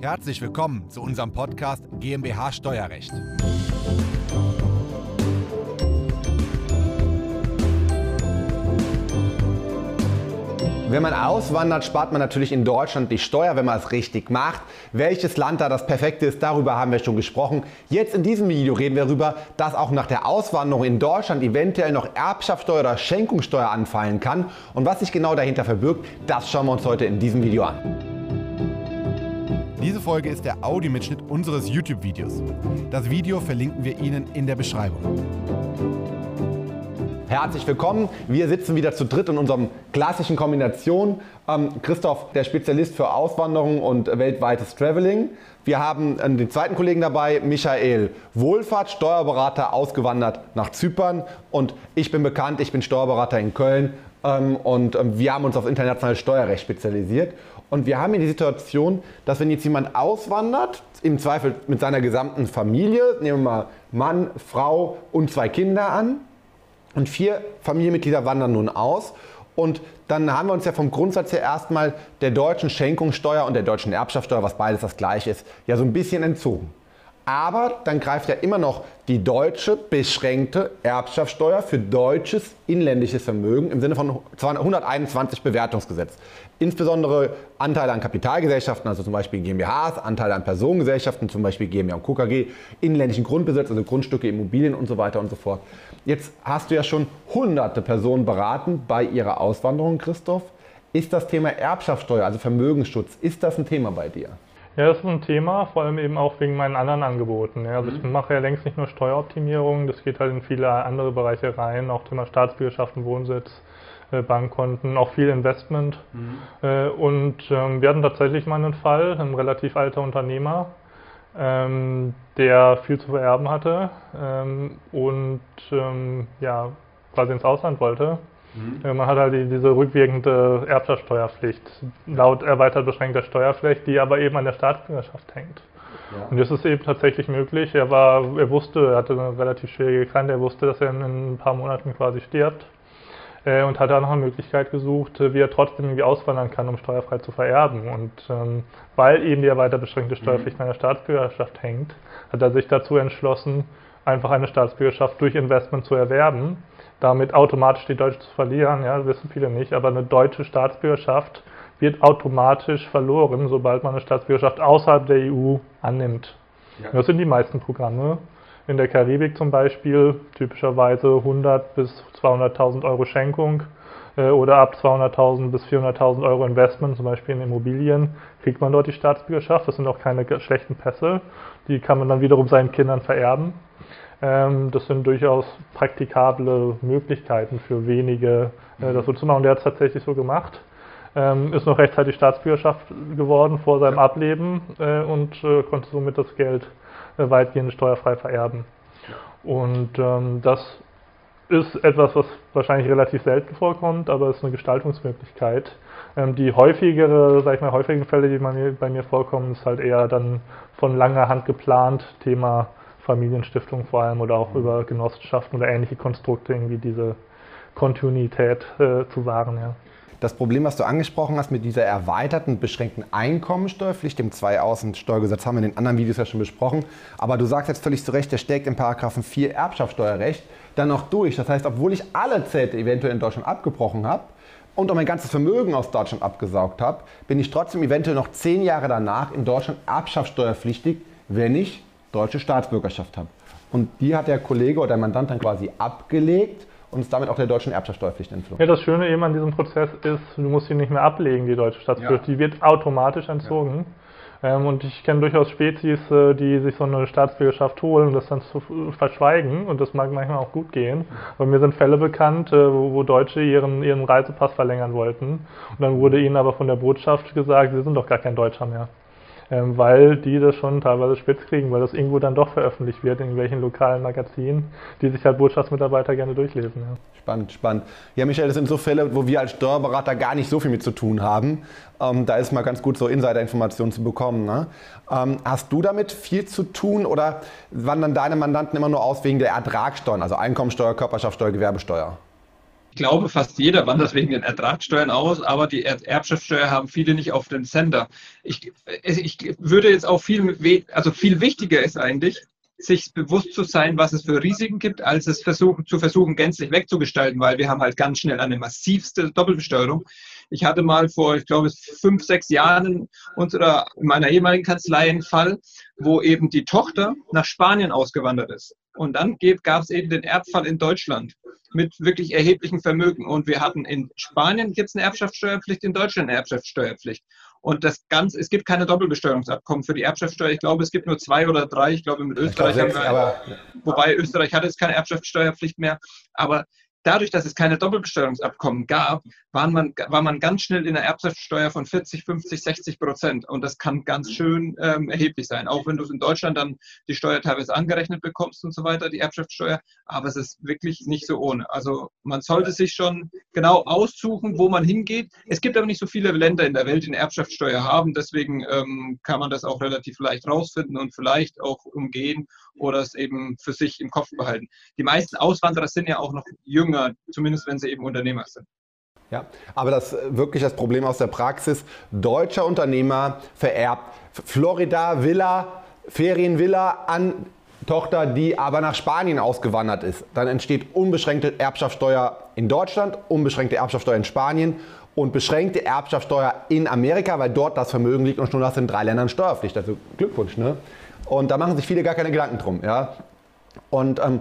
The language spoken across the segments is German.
Herzlich willkommen zu unserem Podcast GmbH Steuerrecht. Wenn man auswandert, spart man natürlich in Deutschland die Steuer, wenn man es richtig macht. Welches Land da das perfekte ist, darüber haben wir schon gesprochen. Jetzt in diesem Video reden wir darüber, dass auch nach der Auswanderung in Deutschland eventuell noch Erbschaftssteuer oder Schenkungssteuer anfallen kann. Und was sich genau dahinter verbirgt, das schauen wir uns heute in diesem Video an. Diese Folge ist der Audiomitschnitt unseres YouTube-Videos. Das Video verlinken wir Ihnen in der Beschreibung. Herzlich willkommen. Wir sitzen wieder zu dritt in unserem klassischen Kombination. Ähm, Christoph, der Spezialist für Auswanderung und weltweites Traveling. Wir haben äh, den zweiten Kollegen dabei, Michael Wohlfahrt, Steuerberater, ausgewandert nach Zypern. Und ich bin bekannt, ich bin Steuerberater in Köln. Ähm, und ähm, wir haben uns auf internationales Steuerrecht spezialisiert. Und wir haben hier die Situation, dass wenn jetzt jemand auswandert, im Zweifel mit seiner gesamten Familie, nehmen wir mal Mann, Frau und zwei Kinder an, und vier Familienmitglieder wandern nun aus. Und dann haben wir uns ja vom Grundsatz her erstmal der deutschen Schenkungssteuer und der deutschen Erbschaftssteuer, was beides das gleiche ist, ja so ein bisschen entzogen. Aber dann greift ja immer noch die deutsche beschränkte Erbschaftssteuer für deutsches inländisches Vermögen im Sinne von 121 Bewertungsgesetz. Insbesondere Anteile an Kapitalgesellschaften, also zum Beispiel GmbHs, Anteile an Personengesellschaften, zum Beispiel GmbH und KKG, inländischen Grundbesitz, also Grundstücke, Immobilien und so weiter und so fort. Jetzt hast du ja schon hunderte Personen beraten bei ihrer Auswanderung, Christoph. Ist das Thema Erbschaftssteuer, also Vermögensschutz, ist das ein Thema bei dir? Ja, das ist ein Thema, vor allem eben auch wegen meinen anderen Angeboten. Ja, also mhm. ich mache ja längst nicht nur Steueroptimierung, das geht halt in viele andere Bereiche rein, auch Thema Staatsbürgerschaften, Wohnsitz, Bankkonten, auch viel Investment. Mhm. Äh, und ähm, wir hatten tatsächlich mal einen Fall, ein relativ alter Unternehmer, ähm, der viel zu vererben hatte ähm, und ja, quasi ins Ausland wollte Mhm. Man hat halt diese rückwirkende Erbschaftssteuerpflicht, laut erweitert beschränkter Steuerpflicht, die aber eben an der Staatsbürgerschaft hängt. Ja. Und das ist eben tatsächlich möglich. Er war, er wusste, er hatte eine relativ schwierige Krankheit, er wusste, dass er in ein paar Monaten quasi stirbt äh, und hat dann noch eine Möglichkeit gesucht, wie er trotzdem irgendwie auswandern kann, um steuerfrei zu vererben. Und ähm, weil eben die erweitert beschränkte mhm. Steuerpflicht mhm. an der Staatsbürgerschaft hängt, hat er sich dazu entschlossen, einfach eine Staatsbürgerschaft durch Investment zu erwerben damit automatisch die Deutsche zu verlieren, ja, wissen viele nicht, aber eine deutsche Staatsbürgerschaft wird automatisch verloren, sobald man eine Staatsbürgerschaft außerhalb der EU annimmt. Ja. Das sind die meisten Programme. In der Karibik zum Beispiel typischerweise 100 bis 200.000 Euro Schenkung äh, oder ab 200.000 bis 400.000 Euro Investment, zum Beispiel in Immobilien, kriegt man dort die Staatsbürgerschaft. Das sind auch keine schlechten Pässe. Die kann man dann wiederum seinen Kindern vererben. Ähm, das sind durchaus praktikable Möglichkeiten für wenige, äh, das so zu machen. Der hat es tatsächlich so gemacht. Ähm, ist noch rechtzeitig Staatsbürgerschaft geworden vor seinem Ableben äh, und konnte somit das Geld weitgehend steuerfrei vererben. Und ähm, das ist etwas, was wahrscheinlich relativ selten vorkommt, aber es ist eine Gestaltungsmöglichkeit. Ähm, die häufigere, sag ich mal, häufigen Fälle, die mir, bei mir vorkommen, ist halt eher dann von langer Hand geplant, Thema Familienstiftung vor allem oder auch mhm. über Genossenschaften oder ähnliche Konstrukte irgendwie diese Kontinuität äh, zu wahren. Ja. Das Problem, was du angesprochen hast mit dieser erweiterten beschränkten Einkommensteuerpflicht, dem Zwei-Außen-Steuergesetz, haben wir in den anderen Videos ja schon besprochen. Aber du sagst jetzt völlig zu Recht, der steckt im Paragraphen 4 Erbschaftssteuerrecht dann noch durch. Das heißt, obwohl ich alle Zelte eventuell in Deutschland abgebrochen habe und auch mein ganzes Vermögen aus Deutschland abgesaugt habe, bin ich trotzdem eventuell noch zehn Jahre danach in Deutschland erbschaftssteuerpflichtig, wenn ich deutsche Staatsbürgerschaft habe. Und die hat der Kollege oder der Mandant dann quasi abgelegt und ist damit auch der deutschen Erbschaftssteuerpflicht entflohen. Ja, das Schöne eben an diesem Prozess ist, du musst sie nicht mehr ablegen, die deutsche Staatsbürgerschaft. Ja. Die wird automatisch entzogen. Ja. Ähm, und ich kenne durchaus Spezies, äh, die sich so eine Staatsbürgerschaft holen und das dann zu verschweigen. Und das mag manchmal auch gut gehen. Aber mir sind Fälle bekannt, äh, wo, wo Deutsche ihren, ihren Reisepass verlängern wollten. Und dann wurde ihnen aber von der Botschaft gesagt, sie sind doch gar kein Deutscher mehr ähm, weil die das schon teilweise spitz kriegen, weil das irgendwo dann doch veröffentlicht wird in irgendwelchen lokalen Magazinen, die sich halt Botschaftsmitarbeiter gerne durchlesen. Ja. Spannend, spannend. Ja, Michael, das sind so Fälle, wo wir als Steuerberater gar nicht so viel mit zu tun haben. Ähm, da ist mal ganz gut, so Insider-Informationen zu bekommen. Ne? Ähm, hast du damit viel zu tun oder wandern deine Mandanten immer nur aus wegen der Ertragssteuern, also Einkommensteuer, Körperschaftssteuer, Gewerbesteuer? Glaube, fast jeder wandert wegen den Ertragssteuern aus, aber die Erbschaftssteuer haben viele nicht auf den Sender. Ich, ich würde jetzt auch viel, also viel wichtiger ist eigentlich, sich bewusst zu sein, was es für Risiken gibt, als es versuchen, zu versuchen, gänzlich wegzugestalten, weil wir haben halt ganz schnell eine massivste Doppelbesteuerung. Ich hatte mal vor, ich glaube, fünf, sechs Jahren unserer, in meiner ehemaligen Kanzlei einen Fall, wo eben die Tochter nach Spanien ausgewandert ist. Und dann gab es eben den Erbfall in Deutschland mit wirklich erheblichem Vermögen. Und wir hatten in Spanien jetzt eine Erbschaftssteuerpflicht, in Deutschland eine Erbschaftssteuerpflicht. Und das Ganze, es gibt keine Doppelbesteuerungsabkommen für die Erbschaftssteuer. Ich glaube, es gibt nur zwei oder drei. Ich glaube, mit Österreich glaub, sechs, haben wir, wobei Österreich hat jetzt keine Erbschaftssteuerpflicht mehr. Aber dadurch, dass es keine Doppelbesteuerungsabkommen gab, war man, war man ganz schnell in einer Erbschaftssteuer von 40, 50, 60 Prozent. Und das kann ganz schön ähm, erheblich sein. Auch wenn du es in Deutschland dann die Steuer teilweise angerechnet bekommst und so weiter, die Erbschaftssteuer. Aber es ist wirklich nicht so ohne. Also man sollte sich schon genau aussuchen, wo man hingeht. Es gibt aber nicht so viele Länder in der Welt, die eine Erbschaftssteuer haben. Deswegen ähm, kann man das auch relativ leicht rausfinden und vielleicht auch umgehen oder es eben für sich im Kopf behalten. Die meisten Auswanderer sind ja auch noch jünger, zumindest wenn sie eben Unternehmer sind. Ja, aber das äh, wirklich das Problem aus der Praxis. Deutscher Unternehmer vererbt Florida Villa, Ferienvilla an Tochter, die aber nach Spanien ausgewandert ist. Dann entsteht unbeschränkte Erbschaftssteuer in Deutschland, unbeschränkte Erbschaftssteuer in Spanien und beschränkte Erbschaftssteuer in Amerika, weil dort das Vermögen liegt und schon du in drei Ländern Steuerpflicht. Also Glückwunsch, ne? Und da machen sich viele gar keine Gedanken drum. Ja? Und ähm,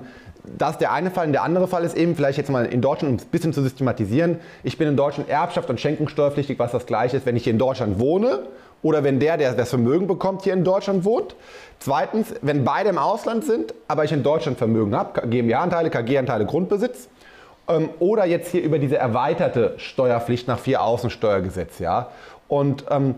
das ist der eine Fall. Und der andere Fall ist eben, vielleicht jetzt mal in Deutschland, um es ein bisschen zu systematisieren, ich bin in Deutschland Erbschaft und Schenkungssteuerpflichtig, was das gleiche ist, wenn ich hier in Deutschland wohne oder wenn der, der das Vermögen bekommt, hier in Deutschland wohnt. Zweitens, wenn beide im Ausland sind, aber ich in Deutschland Vermögen habe, GmbH-Anteile, KG-Anteile, Grundbesitz. Ähm, oder jetzt hier über diese erweiterte Steuerpflicht nach vier Außensteuergesetz. Ja? Und ähm,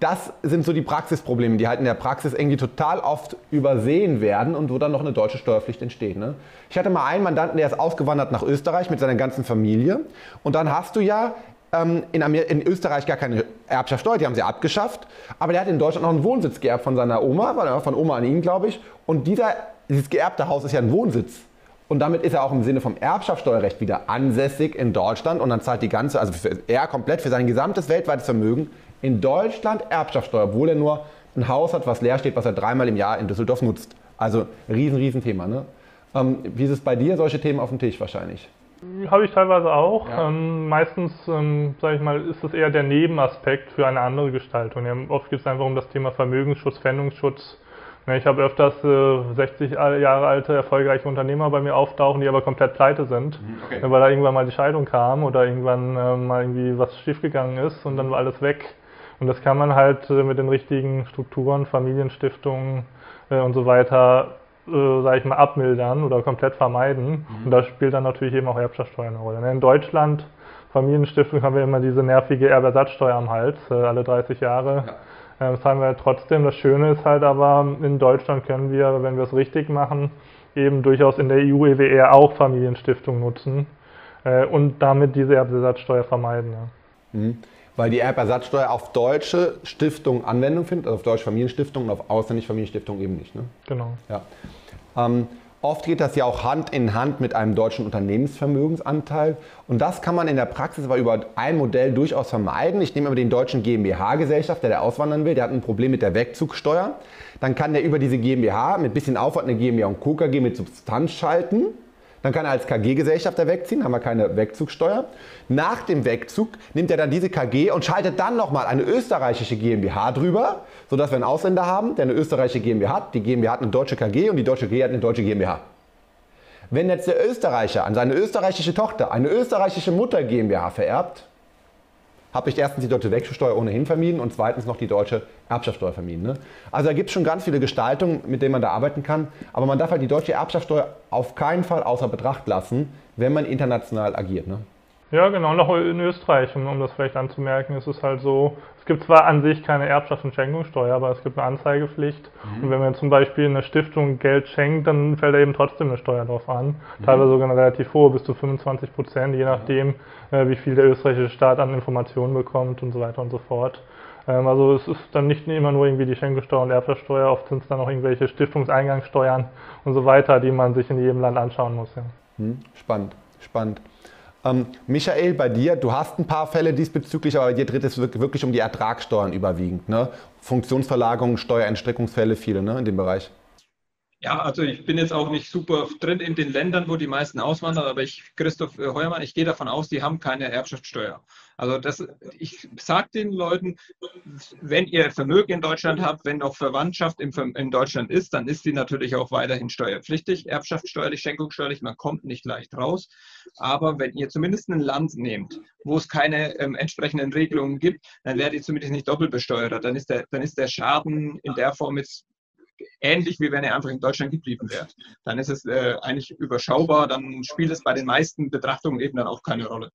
das sind so die Praxisprobleme, die halt in der Praxis irgendwie total oft übersehen werden und wo dann noch eine deutsche Steuerpflicht entsteht. Ne? Ich hatte mal einen Mandanten, der ist ausgewandert nach Österreich mit seiner ganzen Familie und dann hast du ja ähm, in, in, Österreich gar keine Erbschaftssteuer, die haben sie abgeschafft, aber der hat in Deutschland noch einen Wohnsitz geerbt von seiner Oma, von Oma an ihn, glaube ich, und dieser, dieses geerbte Haus ist ja ein Wohnsitz. Und damit ist er auch im Sinne vom Erbschaftssteuerrecht wieder ansässig in Deutschland und dann zahlt die ganze, also er komplett für sein gesamtes weltweites Vermögen in Deutschland Erbschaftssteuer, obwohl er nur ein Haus hat, was leer steht, was er dreimal im Jahr in Düsseldorf nutzt. Also riesen, riesen Thema. Ne? Ähm, wie ist es bei dir, solche Themen auf dem Tisch wahrscheinlich? Habe ich teilweise auch. Ja. Ähm, meistens, ähm, sage ich mal, ist das eher der Nebenaspekt für eine andere Gestaltung. Ja, oft geht es einfach um das Thema Vermögensschutz, Pfändungsschutz. Ja, ich habe öfters äh, 60 Jahre alte, erfolgreiche Unternehmer bei mir auftauchen, die aber komplett pleite sind, mhm, okay. weil da irgendwann mal die Scheidung kam oder irgendwann äh, mal irgendwie was schiefgegangen ist und dann war alles weg. Und das kann man halt äh, mit den richtigen Strukturen, Familienstiftungen äh, und so weiter, äh, sage ich mal, abmildern oder komplett vermeiden. Mhm. Und da spielt dann natürlich eben auch Erbschaftssteuer eine Rolle. Ne? In Deutschland, Familienstiftung, haben wir immer diese nervige Erbersatzsteuer am Hals, äh, alle 30 Jahre. Ja. Äh, das haben wir halt trotzdem. Das Schöne ist halt aber, in Deutschland können wir, wenn wir es richtig machen, eben durchaus in der EU-EWR auch Familienstiftung nutzen äh, und damit diese Erbersatzsteuer vermeiden. Ja. Mhm weil die Erbersatzsteuer auf deutsche Stiftungen Anwendung findet, also auf deutsche Familienstiftungen und auf ausländische Familienstiftungen eben nicht. Ne? Genau. Ja. Ähm, oft geht das ja auch Hand in Hand mit einem deutschen Unternehmensvermögensanteil und das kann man in der Praxis aber über ein Modell durchaus vermeiden. Ich nehme aber den deutschen GmbH-Gesellschaft, der da auswandern will, der hat ein Problem mit der Wegzugsteuer. Dann kann der über diese GmbH mit bisschen Aufwand eine GmbH und Co. KG mit Substanz schalten dann kann er als KG-Gesellschafter wegziehen, haben wir keine Wegzugsteuer. Nach dem Wegzug nimmt er dann diese KG und schaltet dann nochmal eine österreichische GmbH drüber, sodass wir einen Ausländer haben, der eine österreichische GmbH hat. Die GmbH hat eine deutsche KG und die deutsche KG hat eine deutsche GmbH. Wenn jetzt der Österreicher an seine österreichische Tochter eine österreichische Mutter GmbH vererbt, habe ich erstens die deutsche Wechselsteuer ohnehin vermieden und zweitens noch die deutsche Erbschaftssteuer vermieden. Ne? Also da gibt es schon ganz viele Gestaltungen, mit denen man da arbeiten kann. Aber man darf halt die deutsche Erbschaftssteuer auf keinen Fall außer Betracht lassen, wenn man international agiert. Ne? Ja, genau, noch in Österreich, um, um das vielleicht anzumerken, ist es halt so, es gibt zwar an sich keine Erbschafts- und Schenkungssteuer, aber es gibt eine Anzeigepflicht. Mhm. Und wenn man zum Beispiel eine Stiftung Geld schenkt, dann fällt da eben trotzdem eine Steuer drauf an. Mhm. Teilweise sogar eine relativ hohe, bis zu 25 Prozent, je nachdem, äh, wie viel der österreichische Staat an Informationen bekommt und so weiter und so fort. Ähm, also es ist dann nicht immer nur irgendwie die Schenkungssteuer und Erbschaftssteuer, oft sind es dann auch irgendwelche Stiftungseingangssteuern und so weiter, die man sich in jedem Land anschauen muss. Ja. Mhm. Spannend, spannend. Ähm, Michael, bei dir, du hast ein paar Fälle diesbezüglich, aber bei dir dreht es wirklich um die Ertragssteuern überwiegend. Ne? Funktionsverlagerungen, Steuerentstrickungsfälle, viele ne, in dem Bereich. Ja, also ich bin jetzt auch nicht super drin in den Ländern, wo die meisten auswandern, aber ich, Christoph äh, Heuermann, ich gehe davon aus, die haben keine Erbschaftssteuer. Also das, ich sage den Leuten, wenn ihr Vermögen in Deutschland habt, wenn auch Verwandtschaft in, in Deutschland ist, dann ist die natürlich auch weiterhin steuerpflichtig, erbschaftssteuerlich, schenkungssteuerlich, man kommt nicht leicht raus. Aber wenn ihr zumindest ein Land nehmt, wo es keine ähm, entsprechenden Regelungen gibt, dann werdet ihr zumindest nicht doppelt besteuert. Dann ist der, dann ist der Schaden in der Form jetzt ähnlich wie wenn er einfach in Deutschland geblieben wäre. Dann ist es äh, eigentlich überschaubar, dann spielt es bei den meisten Betrachtungen eben dann auch keine Rolle.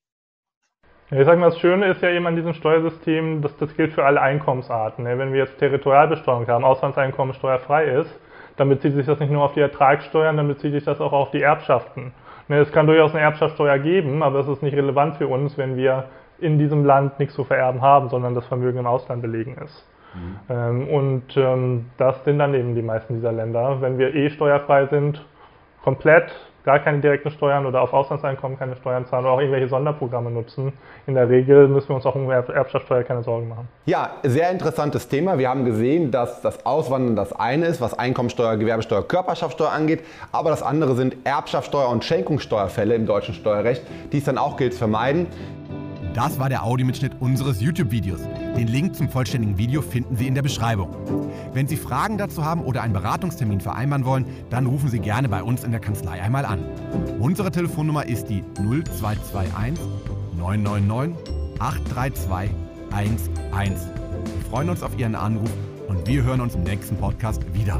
Ja, ich sage mal, das Schöne ist ja eben an diesem Steuersystem, dass das gilt für alle Einkommensarten. Ne? Wenn wir jetzt Territorialbesteuerung haben, Auslandseinkommen steuerfrei ist, dann bezieht sich das nicht nur auf die Ertragssteuern, dann bezieht sich das auch auf die Erbschaften. Ne, es kann durchaus eine Erbschaftssteuer geben, aber das ist nicht relevant für uns, wenn wir in diesem Land nichts zu vererben haben, sondern das Vermögen im Ausland belegen ist. Mhm. Ähm, und ähm, das sind dann eben die meisten dieser Länder. Wenn wir eh steuerfrei sind, komplett, gar keine direkten Steuern oder auf Auslandseinkommen keine Steuern zahlen oder auch irgendwelche Sonderprogramme nutzen. In der Regel müssen wir uns auch um Erbschaftssteuer keine Sorgen machen. Ja, sehr interessantes Thema. Wir haben gesehen, dass das Auswandern das eine ist, was Einkommensteuer, Gewerbesteuer, Körperschaftssteuer angeht, aber das andere sind Erbschaftssteuer und Schenkungssteuerfälle im deutschen Steuerrecht, die es dann auch gilt zu vermeiden. Das war der Audiomitschnitt unseres YouTube-Videos. Den Link zum vollständigen Video finden Sie in der Beschreibung. Wenn Sie Fragen dazu haben oder einen Beratungstermin vereinbaren wollen, dann rufen Sie gerne bei uns in der Kanzlei einmal an. Unsere Telefonnummer ist die 0221 999 832 11. Wir freuen uns auf Ihren Anruf und wir hören uns im nächsten Podcast wieder.